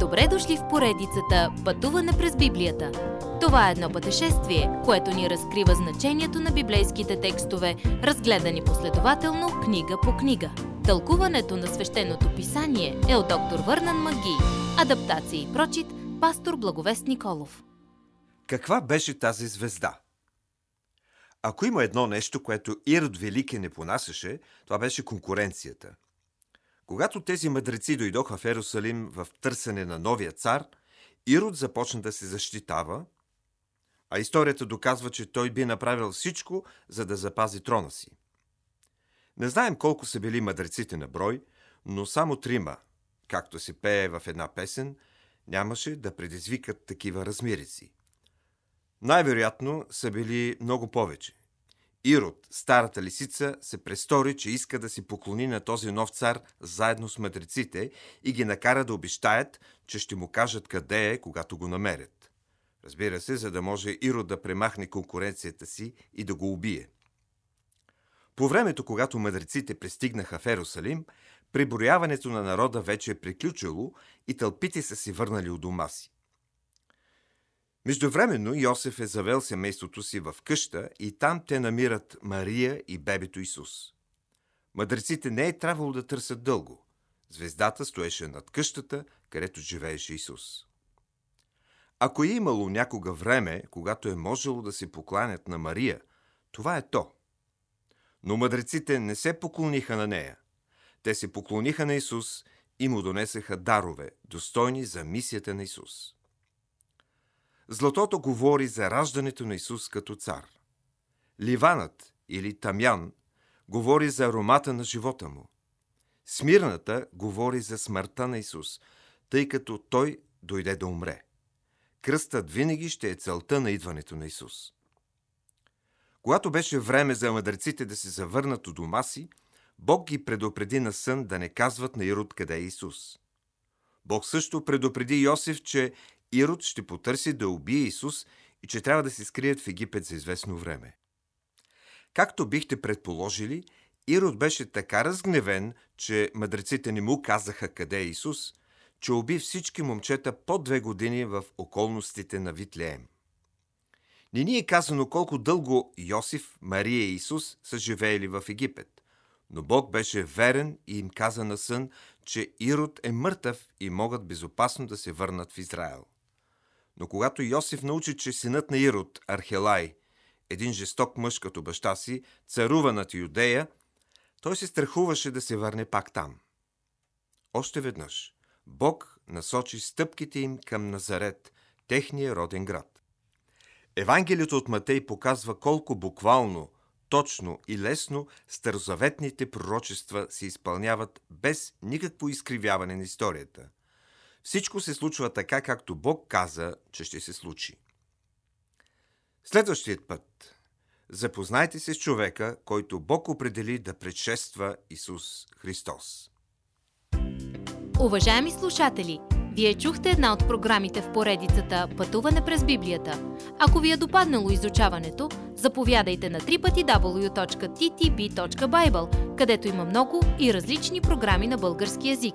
Добре дошли в поредицата Пътуване през Библията. Това е едно пътешествие, което ни разкрива значението на библейските текстове, разгледани последователно книга по книга. Тълкуването на свещеното писание е от доктор Върнан Маги. Адаптация и прочит, пастор Благовест Николов. Каква беше тази звезда? Ако има едно нещо, което Ирод Велики не понасяше, това беше конкуренцията – когато тези мъдреци дойдоха в Ерусалим в търсене на новия цар, Ирод започна да се защитава, а историята доказва, че той би направил всичко, за да запази трона си. Не знаем колко са били мъдреците на брой, но само трима, както се пее в една песен, нямаше да предизвикат такива размерици. Най-вероятно са били много повече. Ирод, старата лисица, се престори, че иска да си поклони на този нов цар заедно с мъдреците и ги накара да обещаят, че ще му кажат къде е, когато го намерят. Разбира се, за да може Ирод да премахне конкуренцията си и да го убие. По времето, когато мъдреците пристигнаха в Ерусалим, приброяването на народа вече е приключило и тълпите са си върнали у дома си. Междувременно Йосеф е завел семейството си в къща и там те намират Мария и бебето Исус. Мъдреците не е трябвало да търсят дълго. Звездата стоеше над къщата, където живееше Исус. Ако е имало някога време, когато е можело да се покланят на Мария, това е то. Но мъдреците не се поклониха на нея. Те се поклониха на Исус и му донесеха дарове, достойни за мисията на Исус. Златото говори за раждането на Исус като цар. Ливанът или Тамян говори за аромата на живота му. Смирната говори за смъртта на Исус, тъй като Той дойде да умре. Кръстът винаги ще е целта на идването на Исус. Когато беше време за мъдреците да се завърнат у дома си, Бог ги предупреди на сън да не казват на Ирод къде е Исус. Бог също предупреди Йосиф, че Ирод ще потърси да убие Исус и че трябва да се скрият в Египет за известно време. Както бихте предположили, Ирод беше така разгневен, че мъдреците не му казаха къде е Исус, че уби всички момчета по две години в околностите на Витлеем. Не ни е казано колко дълго Йосиф, Мария и Исус са живеели в Египет. Но Бог беше верен и им каза на сън, че Ирод е мъртъв и могат безопасно да се върнат в Израел. Но когато Йосиф научи, че синът на Ирод, Архелай, един жесток мъж като баща си, царува над Юдея, той се страхуваше да се върне пак там. Още веднъж Бог насочи стъпките им към Назарет, техния роден град. Евангелието от Матей показва колко буквално, точно и лесно старозаветните пророчества се изпълняват без никакво изкривяване на историята – всичко се случва така, както Бог каза, че ще се случи. Следващият път. Запознайте се с човека, който Бог определи да предшества Исус Христос. Уважаеми слушатели! Вие чухте една от програмите в поредицата Пътуване през Библията. Ако ви е допаднало изучаването, заповядайте на www.ttb.bible, където има много и различни програми на български язик.